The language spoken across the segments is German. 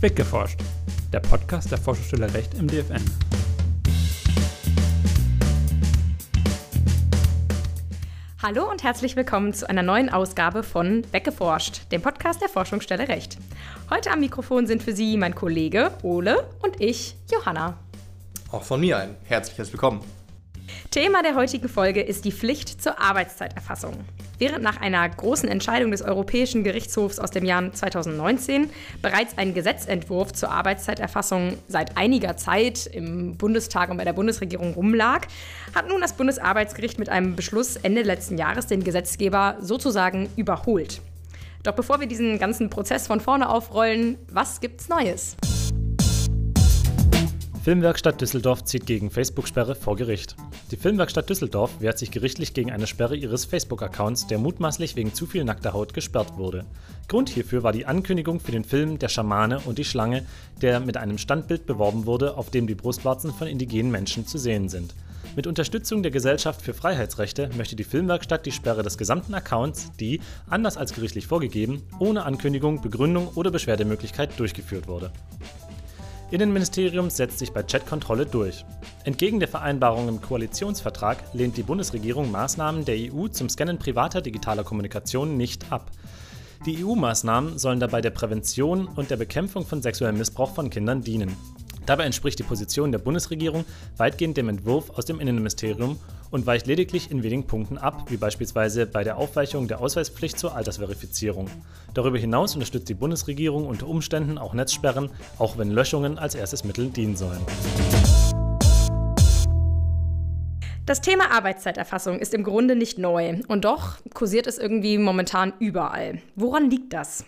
Weggeforscht, der Podcast der Forschungsstelle Recht im DFN. Hallo und herzlich willkommen zu einer neuen Ausgabe von Weggeforscht, dem Podcast der Forschungsstelle Recht. Heute am Mikrofon sind für Sie mein Kollege Ole und ich, Johanna. Auch von mir ein herzliches Willkommen. Thema der heutigen Folge ist die Pflicht zur Arbeitszeiterfassung. Während nach einer großen Entscheidung des Europäischen Gerichtshofs aus dem Jahr 2019 bereits ein Gesetzentwurf zur Arbeitszeiterfassung seit einiger Zeit im Bundestag und bei der Bundesregierung rumlag, hat nun das Bundesarbeitsgericht mit einem Beschluss Ende letzten Jahres den Gesetzgeber sozusagen überholt. Doch bevor wir diesen ganzen Prozess von vorne aufrollen, was gibt's Neues? Filmwerkstatt Düsseldorf zieht gegen Facebook-Sperre vor Gericht. Die Filmwerkstatt Düsseldorf wehrt sich gerichtlich gegen eine Sperre ihres Facebook-Accounts, der mutmaßlich wegen zu viel nackter Haut gesperrt wurde. Grund hierfür war die Ankündigung für den Film Der Schamane und die Schlange, der mit einem Standbild beworben wurde, auf dem die Brustwarzen von indigenen Menschen zu sehen sind. Mit Unterstützung der Gesellschaft für Freiheitsrechte möchte die Filmwerkstatt die Sperre des gesamten Accounts, die, anders als gerichtlich vorgegeben, ohne Ankündigung, Begründung oder Beschwerdemöglichkeit durchgeführt wurde. Innenministerium setzt sich bei Chatkontrolle durch. Entgegen der Vereinbarung im Koalitionsvertrag lehnt die Bundesregierung Maßnahmen der EU zum Scannen privater digitaler Kommunikation nicht ab. Die EU-Maßnahmen sollen dabei der Prävention und der Bekämpfung von sexuellem Missbrauch von Kindern dienen. Dabei entspricht die Position der Bundesregierung weitgehend dem Entwurf aus dem Innenministerium und weicht lediglich in wenigen Punkten ab, wie beispielsweise bei der Aufweichung der Ausweispflicht zur Altersverifizierung. Darüber hinaus unterstützt die Bundesregierung unter Umständen auch Netzsperren, auch wenn Löschungen als erstes Mittel dienen sollen. Das Thema Arbeitszeiterfassung ist im Grunde nicht neu und doch kursiert es irgendwie momentan überall. Woran liegt das?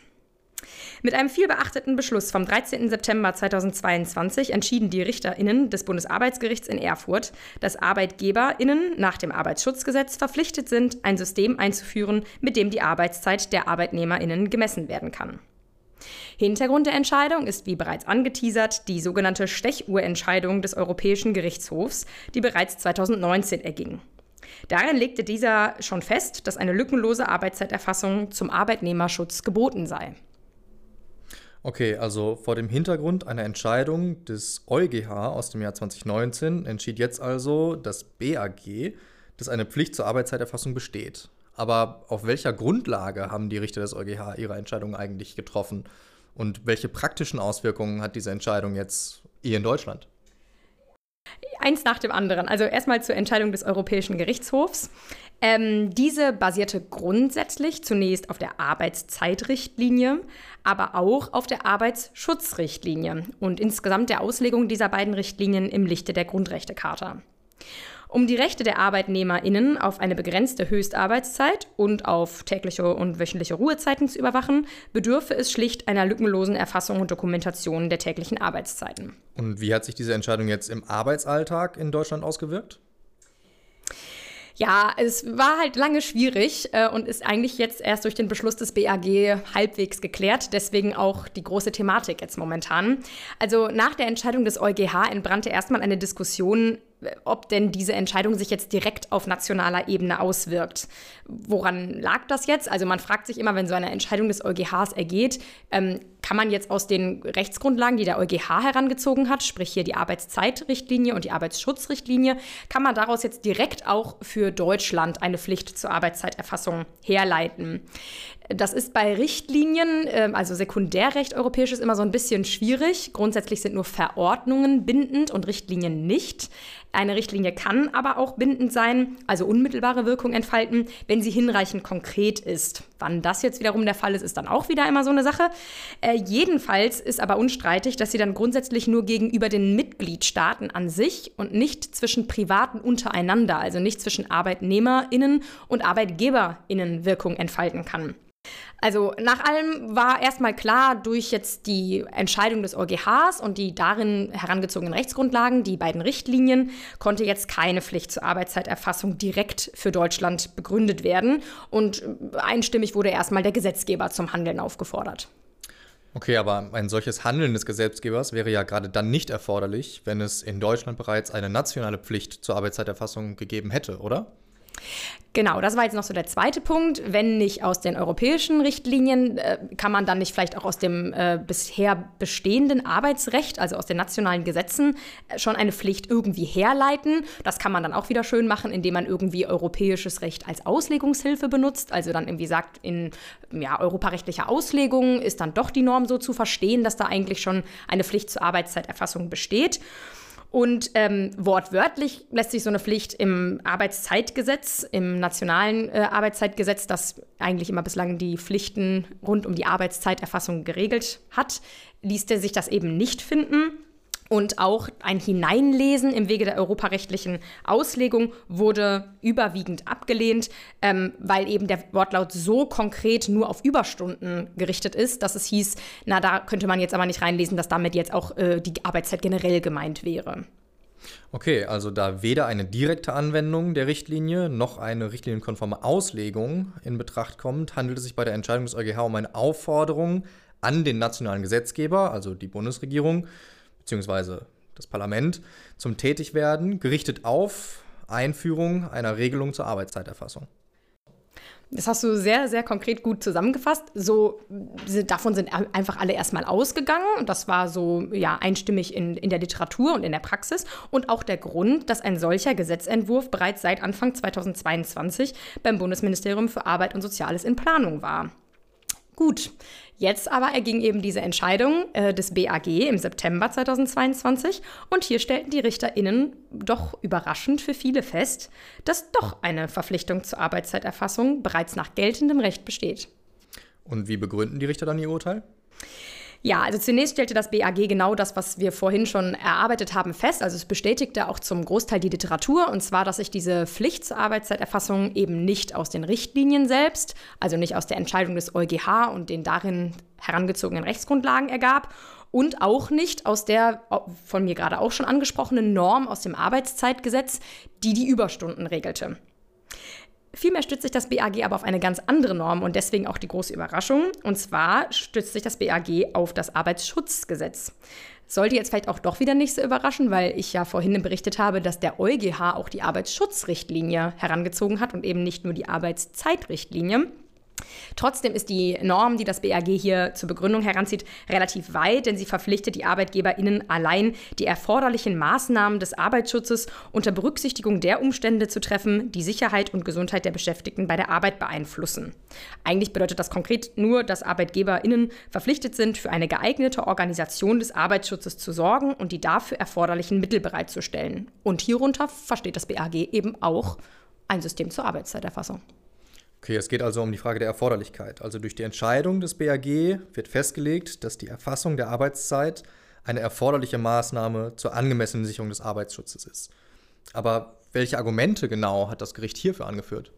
Mit einem vielbeachteten Beschluss vom 13. September 2022 entschieden die RichterInnen des Bundesarbeitsgerichts in Erfurt, dass ArbeitgeberInnen nach dem Arbeitsschutzgesetz verpflichtet sind, ein System einzuführen, mit dem die Arbeitszeit der ArbeitnehmerInnen gemessen werden kann. Hintergrund der Entscheidung ist, wie bereits angeteasert, die sogenannte Stechuhrentscheidung des Europäischen Gerichtshofs, die bereits 2019 erging. Darin legte dieser schon fest, dass eine lückenlose Arbeitszeiterfassung zum Arbeitnehmerschutz geboten sei. Okay, also vor dem Hintergrund einer Entscheidung des EuGH aus dem Jahr 2019 entschied jetzt also das BAG, dass eine Pflicht zur Arbeitszeiterfassung besteht. Aber auf welcher Grundlage haben die Richter des EuGH ihre Entscheidung eigentlich getroffen? Und welche praktischen Auswirkungen hat diese Entscheidung jetzt hier in Deutschland? Eins nach dem anderen. Also erstmal zur Entscheidung des Europäischen Gerichtshofs. Ähm, diese basierte grundsätzlich zunächst auf der Arbeitszeitrichtlinie, aber auch auf der Arbeitsschutzrichtlinie und insgesamt der Auslegung dieser beiden Richtlinien im Lichte der Grundrechtecharta. Um die Rechte der ArbeitnehmerInnen auf eine begrenzte Höchstarbeitszeit und auf tägliche und wöchentliche Ruhezeiten zu überwachen, bedürfe es schlicht einer lückenlosen Erfassung und Dokumentation der täglichen Arbeitszeiten. Und wie hat sich diese Entscheidung jetzt im Arbeitsalltag in Deutschland ausgewirkt? Ja, es war halt lange schwierig äh, und ist eigentlich jetzt erst durch den Beschluss des BAG halbwegs geklärt. Deswegen auch die große Thematik jetzt momentan. Also nach der Entscheidung des EuGH entbrannte erstmal eine Diskussion ob denn diese Entscheidung sich jetzt direkt auf nationaler Ebene auswirkt. Woran lag das jetzt? Also man fragt sich immer, wenn so eine Entscheidung des EuGHs ergeht, ähm, kann man jetzt aus den Rechtsgrundlagen, die der EuGH herangezogen hat, sprich hier die Arbeitszeitrichtlinie und die Arbeitsschutzrichtlinie, kann man daraus jetzt direkt auch für Deutschland eine Pflicht zur Arbeitszeiterfassung herleiten. Das ist bei Richtlinien, ähm, also Sekundärrecht europäisches, immer so ein bisschen schwierig. Grundsätzlich sind nur Verordnungen bindend und Richtlinien nicht. Eine Richtlinie kann aber auch bindend sein, also unmittelbare Wirkung entfalten, wenn sie hinreichend konkret ist. Wann das jetzt wiederum der Fall ist, ist dann auch wieder immer so eine Sache. Äh, jedenfalls ist aber unstreitig, dass sie dann grundsätzlich nur gegenüber den Mitgliedstaaten an sich und nicht zwischen Privaten untereinander, also nicht zwischen ArbeitnehmerInnen und ArbeitgeberInnen Wirkung entfalten kann. Also nach allem war erstmal klar, durch jetzt die Entscheidung des EuGHs und die darin herangezogenen Rechtsgrundlagen, die beiden Richtlinien, konnte jetzt keine Pflicht zur Arbeitszeiterfassung direkt für Deutschland begründet werden. Und einstimmig wurde erstmal der Gesetzgeber zum Handeln aufgefordert. Okay, aber ein solches Handeln des Gesetzgebers wäre ja gerade dann nicht erforderlich, wenn es in Deutschland bereits eine nationale Pflicht zur Arbeitszeiterfassung gegeben hätte, oder? Genau, das war jetzt noch so der zweite Punkt. Wenn nicht aus den europäischen Richtlinien, äh, kann man dann nicht vielleicht auch aus dem äh, bisher bestehenden Arbeitsrecht, also aus den nationalen Gesetzen, äh, schon eine Pflicht irgendwie herleiten. Das kann man dann auch wieder schön machen, indem man irgendwie europäisches Recht als Auslegungshilfe benutzt. Also dann irgendwie sagt, in ja, europarechtlicher Auslegung ist dann doch die Norm so zu verstehen, dass da eigentlich schon eine Pflicht zur Arbeitszeiterfassung besteht. Und ähm, wortwörtlich lässt sich so eine Pflicht im Arbeitszeitgesetz, im nationalen äh, Arbeitszeitgesetz, das eigentlich immer bislang die Pflichten rund um die Arbeitszeiterfassung geregelt hat, liest er sich das eben nicht finden. Und auch ein Hineinlesen im Wege der europarechtlichen Auslegung wurde überwiegend abgelehnt, ähm, weil eben der Wortlaut so konkret nur auf Überstunden gerichtet ist, dass es hieß, na, da könnte man jetzt aber nicht reinlesen, dass damit jetzt auch äh, die Arbeitszeit generell gemeint wäre. Okay, also da weder eine direkte Anwendung der Richtlinie noch eine richtlinienkonforme Auslegung in Betracht kommt, handelt es sich bei der Entscheidung des EuGH um eine Aufforderung an den nationalen Gesetzgeber, also die Bundesregierung, beziehungsweise das Parlament zum Tätigwerden gerichtet auf Einführung einer Regelung zur Arbeitszeiterfassung. Das hast du sehr, sehr konkret gut zusammengefasst. So, davon sind einfach alle erstmal ausgegangen. Das war so ja, einstimmig in, in der Literatur und in der Praxis. Und auch der Grund, dass ein solcher Gesetzentwurf bereits seit Anfang 2022 beim Bundesministerium für Arbeit und Soziales in Planung war. Gut, Jetzt aber erging eben diese Entscheidung äh, des BAG im September 2022 und hier stellten die RichterInnen doch überraschend für viele fest, dass doch eine Verpflichtung zur Arbeitszeiterfassung bereits nach geltendem Recht besteht. Und wie begründen die Richter dann ihr Urteil? Ja, also zunächst stellte das BAG genau das, was wir vorhin schon erarbeitet haben, fest. Also es bestätigte auch zum Großteil die Literatur, und zwar, dass sich diese Pflicht zur Arbeitszeiterfassung eben nicht aus den Richtlinien selbst, also nicht aus der Entscheidung des EuGH und den darin herangezogenen Rechtsgrundlagen ergab und auch nicht aus der von mir gerade auch schon angesprochenen Norm aus dem Arbeitszeitgesetz, die die Überstunden regelte. Vielmehr stützt sich das BAG aber auf eine ganz andere Norm und deswegen auch die große Überraschung. Und zwar stützt sich das BAG auf das Arbeitsschutzgesetz. Sollte jetzt vielleicht auch doch wieder nicht so überraschen, weil ich ja vorhin berichtet habe, dass der EuGH auch die Arbeitsschutzrichtlinie herangezogen hat und eben nicht nur die Arbeitszeitrichtlinie. Trotzdem ist die Norm, die das BAG hier zur Begründung heranzieht, relativ weit, denn sie verpflichtet die ArbeitgeberInnen allein, die erforderlichen Maßnahmen des Arbeitsschutzes unter Berücksichtigung der Umstände zu treffen, die Sicherheit und Gesundheit der Beschäftigten bei der Arbeit beeinflussen. Eigentlich bedeutet das konkret nur, dass ArbeitgeberInnen verpflichtet sind, für eine geeignete Organisation des Arbeitsschutzes zu sorgen und die dafür erforderlichen Mittel bereitzustellen. Und hierunter versteht das BAG eben auch ein System zur Arbeitszeiterfassung. Okay, es geht also um die Frage der Erforderlichkeit. Also durch die Entscheidung des BAG wird festgelegt, dass die Erfassung der Arbeitszeit eine erforderliche Maßnahme zur angemessenen Sicherung des Arbeitsschutzes ist. Aber welche Argumente genau hat das Gericht hierfür angeführt?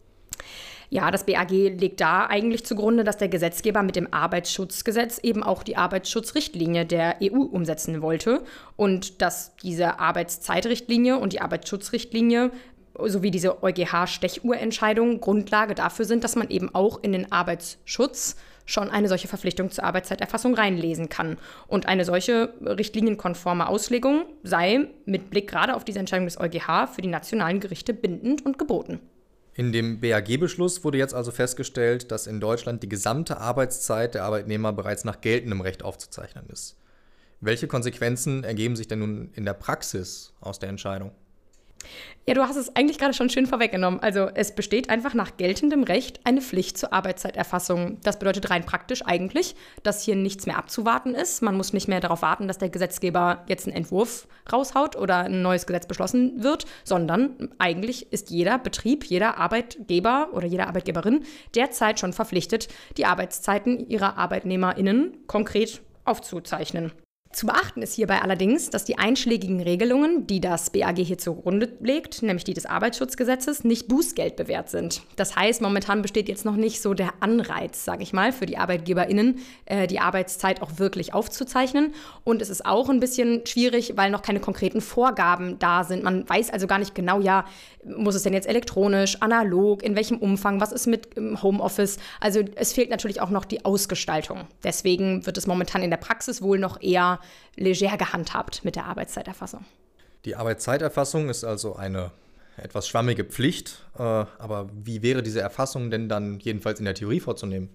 Ja, das BAG legt da eigentlich zugrunde, dass der Gesetzgeber mit dem Arbeitsschutzgesetz eben auch die Arbeitsschutzrichtlinie der EU umsetzen wollte und dass diese Arbeitszeitrichtlinie und die Arbeitsschutzrichtlinie sowie diese EuGH-Stechuhrentscheidung Grundlage dafür sind, dass man eben auch in den Arbeitsschutz schon eine solche Verpflichtung zur Arbeitszeiterfassung reinlesen kann. Und eine solche richtlinienkonforme Auslegung sei mit Blick gerade auf diese Entscheidung des EuGH für die nationalen Gerichte bindend und geboten. In dem BAG-Beschluss wurde jetzt also festgestellt, dass in Deutschland die gesamte Arbeitszeit der Arbeitnehmer bereits nach geltendem Recht aufzuzeichnen ist. Welche Konsequenzen ergeben sich denn nun in der Praxis aus der Entscheidung? Ja, du hast es eigentlich gerade schon schön vorweggenommen. Also es besteht einfach nach geltendem Recht eine Pflicht zur Arbeitszeiterfassung. Das bedeutet rein praktisch eigentlich, dass hier nichts mehr abzuwarten ist. Man muss nicht mehr darauf warten, dass der Gesetzgeber jetzt einen Entwurf raushaut oder ein neues Gesetz beschlossen wird, sondern eigentlich ist jeder Betrieb, jeder Arbeitgeber oder jede Arbeitgeberin derzeit schon verpflichtet, die Arbeitszeiten ihrer ArbeitnehmerInnen konkret aufzuzeichnen. Zu beachten ist hierbei allerdings, dass die einschlägigen Regelungen, die das BAG hier zugrunde legt, nämlich die des Arbeitsschutzgesetzes, nicht bußgeldbewehrt sind. Das heißt, momentan besteht jetzt noch nicht so der Anreiz, sage ich mal, für die ArbeitgeberInnen, äh, die Arbeitszeit auch wirklich aufzuzeichnen. Und es ist auch ein bisschen schwierig, weil noch keine konkreten Vorgaben da sind. Man weiß also gar nicht genau, ja, muss es denn jetzt elektronisch, analog, in welchem Umfang, was ist mit Homeoffice? Also es fehlt natürlich auch noch die Ausgestaltung. Deswegen wird es momentan in der Praxis wohl noch eher leger gehandhabt mit der Arbeitszeiterfassung. Die Arbeitszeiterfassung ist also eine etwas schwammige Pflicht. Äh, aber wie wäre diese Erfassung denn dann jedenfalls in der Theorie vorzunehmen?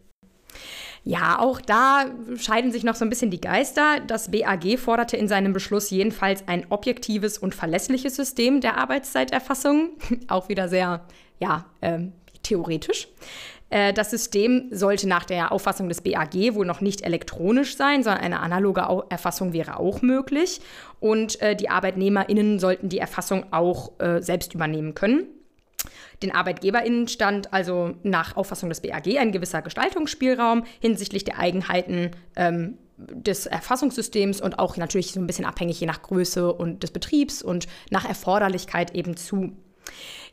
Ja, auch da scheiden sich noch so ein bisschen die Geister. Das BAG forderte in seinem Beschluss jedenfalls ein objektives und verlässliches System der Arbeitszeiterfassung. auch wieder sehr, ja, ähm, theoretisch. Äh, das System sollte nach der Auffassung des BAG wohl noch nicht elektronisch sein, sondern eine analoge Erfassung wäre auch möglich. Und äh, die ArbeitnehmerInnen sollten die Erfassung auch äh, selbst übernehmen können. Den ArbeitgeberInnen stand also nach Auffassung des BAG ein gewisser Gestaltungsspielraum hinsichtlich der Eigenheiten ähm, des Erfassungssystems und auch natürlich so ein bisschen abhängig je nach Größe und des Betriebs und nach Erforderlichkeit eben zu.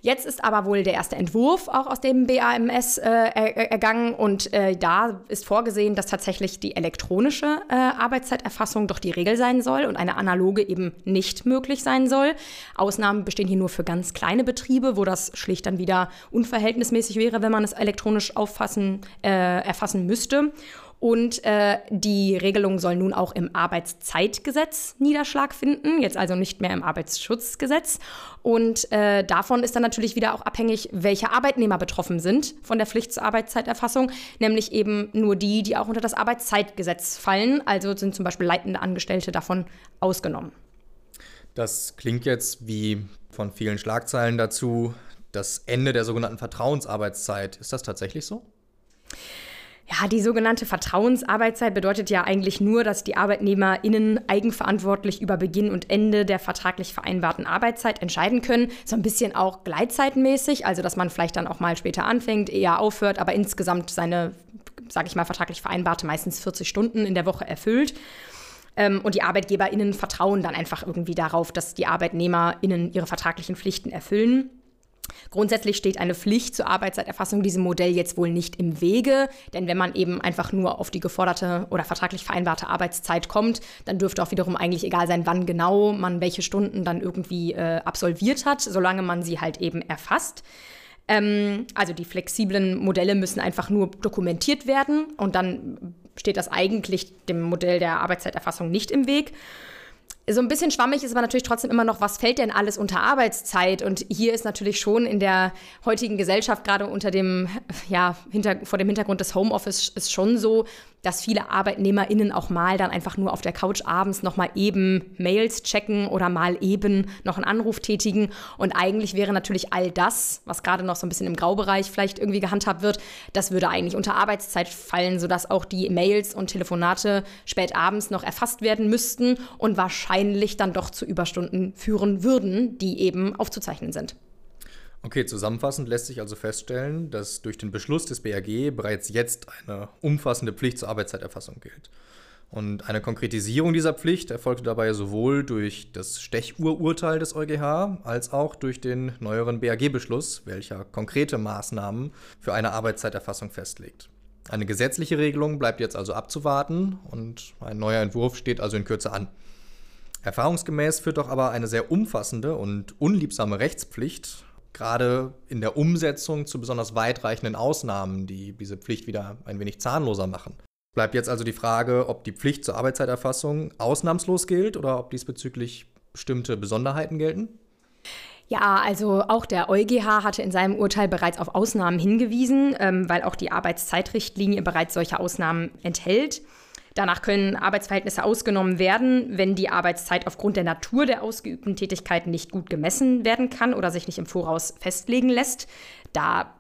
Jetzt ist aber wohl der erste Entwurf auch aus dem BAMS äh, ergangen und äh, da ist vorgesehen, dass tatsächlich die elektronische äh, Arbeitszeiterfassung doch die Regel sein soll und eine analoge eben nicht möglich sein soll. Ausnahmen bestehen hier nur für ganz kleine Betriebe, wo das schlicht dann wieder unverhältnismäßig wäre, wenn man es elektronisch auffassen, äh, erfassen müsste. Und äh, die Regelung soll nun auch im Arbeitszeitgesetz Niederschlag finden, jetzt also nicht mehr im Arbeitsschutzgesetz. Und äh, davon ist dann natürlich wieder auch abhängig, welche Arbeitnehmer betroffen sind von der Pflicht zur Arbeitszeiterfassung, nämlich eben nur die, die auch unter das Arbeitszeitgesetz fallen. Also sind zum Beispiel leitende Angestellte davon ausgenommen. Das klingt jetzt wie von vielen Schlagzeilen dazu das Ende der sogenannten Vertrauensarbeitszeit. Ist das tatsächlich so? Ja, die sogenannte Vertrauensarbeitszeit bedeutet ja eigentlich nur, dass die ArbeitnehmerInnen eigenverantwortlich über Beginn und Ende der vertraglich vereinbarten Arbeitszeit entscheiden können. So ein bisschen auch gleitzeitmäßig, also dass man vielleicht dann auch mal später anfängt, eher aufhört, aber insgesamt seine, sage ich mal, vertraglich vereinbarte meistens 40 Stunden in der Woche erfüllt. Ähm, und die ArbeitgeberInnen vertrauen dann einfach irgendwie darauf, dass die ArbeitnehmerInnen ihre vertraglichen Pflichten erfüllen. Grundsätzlich steht eine Pflicht zur Arbeitszeiterfassung diesem Modell jetzt wohl nicht im Wege, denn wenn man eben einfach nur auf die geforderte oder vertraglich vereinbarte Arbeitszeit kommt, dann dürfte auch wiederum eigentlich egal sein, wann genau man welche Stunden dann irgendwie äh, absolviert hat, solange man sie halt eben erfasst. Ähm, also die flexiblen Modelle müssen einfach nur dokumentiert werden und dann steht das eigentlich dem Modell der Arbeitszeiterfassung nicht im Weg. So ein bisschen schwammig ist aber natürlich trotzdem immer noch, was fällt denn alles unter Arbeitszeit? Und hier ist natürlich schon in der heutigen Gesellschaft, gerade unter dem, ja, hinter, vor dem Hintergrund des Homeoffice, ist schon so, dass viele ArbeitnehmerInnen auch mal dann einfach nur auf der Couch abends nochmal eben Mails checken oder mal eben noch einen Anruf tätigen. Und eigentlich wäre natürlich all das, was gerade noch so ein bisschen im Graubereich vielleicht irgendwie gehandhabt wird, das würde eigentlich unter Arbeitszeit fallen, sodass auch die Mails und Telefonate spät abends noch erfasst werden müssten und wahrscheinlich dann doch zu Überstunden führen würden, die eben aufzuzeichnen sind. Okay, zusammenfassend lässt sich also feststellen, dass durch den Beschluss des BAG bereits jetzt eine umfassende Pflicht zur Arbeitszeiterfassung gilt. Und eine Konkretisierung dieser Pflicht erfolgte dabei sowohl durch das Stechuhrurteil des EuGH als auch durch den neueren BAG-Beschluss, welcher konkrete Maßnahmen für eine Arbeitszeiterfassung festlegt. Eine gesetzliche Regelung bleibt jetzt also abzuwarten und ein neuer Entwurf steht also in Kürze an. Erfahrungsgemäß führt doch aber eine sehr umfassende und unliebsame Rechtspflicht gerade in der Umsetzung zu besonders weitreichenden Ausnahmen, die diese Pflicht wieder ein wenig zahnloser machen. Bleibt jetzt also die Frage, ob die Pflicht zur Arbeitszeiterfassung ausnahmslos gilt oder ob diesbezüglich bestimmte Besonderheiten gelten? Ja, also auch der EuGH hatte in seinem Urteil bereits auf Ausnahmen hingewiesen, ähm, weil auch die Arbeitszeitrichtlinie bereits solche Ausnahmen enthält. Danach können Arbeitsverhältnisse ausgenommen werden, wenn die Arbeitszeit aufgrund der Natur der ausgeübten Tätigkeit nicht gut gemessen werden kann oder sich nicht im Voraus festlegen lässt. Da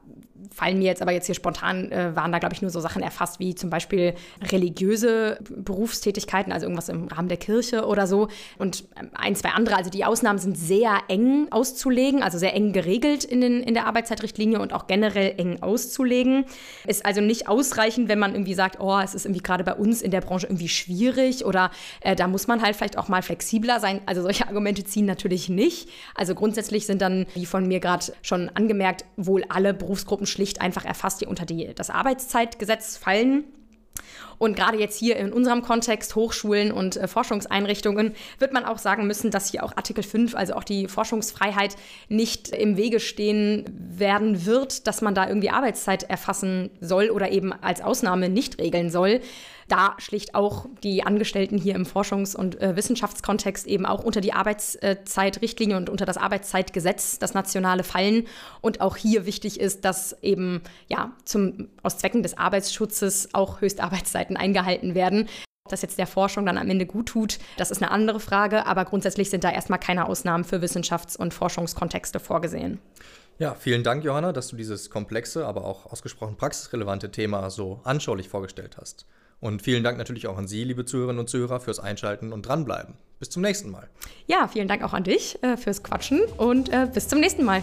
fallen mir jetzt aber jetzt hier spontan, äh, waren da, glaube ich, nur so Sachen erfasst, wie zum Beispiel religiöse Berufstätigkeiten, also irgendwas im Rahmen der Kirche oder so. Und ähm, ein, zwei andere. Also die Ausnahmen sind sehr eng auszulegen, also sehr eng geregelt in, den, in der Arbeitszeitrichtlinie und auch generell eng auszulegen. Ist also nicht ausreichend, wenn man irgendwie sagt, oh, es ist irgendwie gerade bei uns in der Branche irgendwie schwierig oder äh, da muss man halt vielleicht auch mal flexibler sein. Also solche Argumente ziehen natürlich nicht. Also grundsätzlich sind dann, wie von mir gerade schon angemerkt, wohl alle Berufsgruppen schlicht einfach erfasst, die unter die, das Arbeitszeitgesetz fallen. Und gerade jetzt hier in unserem Kontext, Hochschulen und äh, Forschungseinrichtungen, wird man auch sagen müssen, dass hier auch Artikel 5, also auch die Forschungsfreiheit, nicht im Wege stehen werden wird, dass man da irgendwie Arbeitszeit erfassen soll oder eben als Ausnahme nicht regeln soll da schlicht auch die Angestellten hier im Forschungs- und äh, Wissenschaftskontext eben auch unter die Arbeitszeitrichtlinie und unter das Arbeitszeitgesetz, das nationale fallen. Und auch hier wichtig ist, dass eben ja zum, aus Zwecken des Arbeitsschutzes auch Höchstarbeitszeiten eingehalten werden. Ob das jetzt der Forschung dann am Ende gut tut, das ist eine andere Frage, aber grundsätzlich sind da erstmal keine Ausnahmen für Wissenschafts- und Forschungskontexte vorgesehen. Ja, vielen Dank, Johanna, dass du dieses komplexe, aber auch ausgesprochen praxisrelevante Thema so anschaulich vorgestellt hast. Und vielen Dank natürlich auch an Sie, liebe Zuhörerinnen und Zuhörer, fürs Einschalten und dranbleiben. Bis zum nächsten Mal. Ja, vielen Dank auch an dich äh, fürs Quatschen und äh, bis zum nächsten Mal.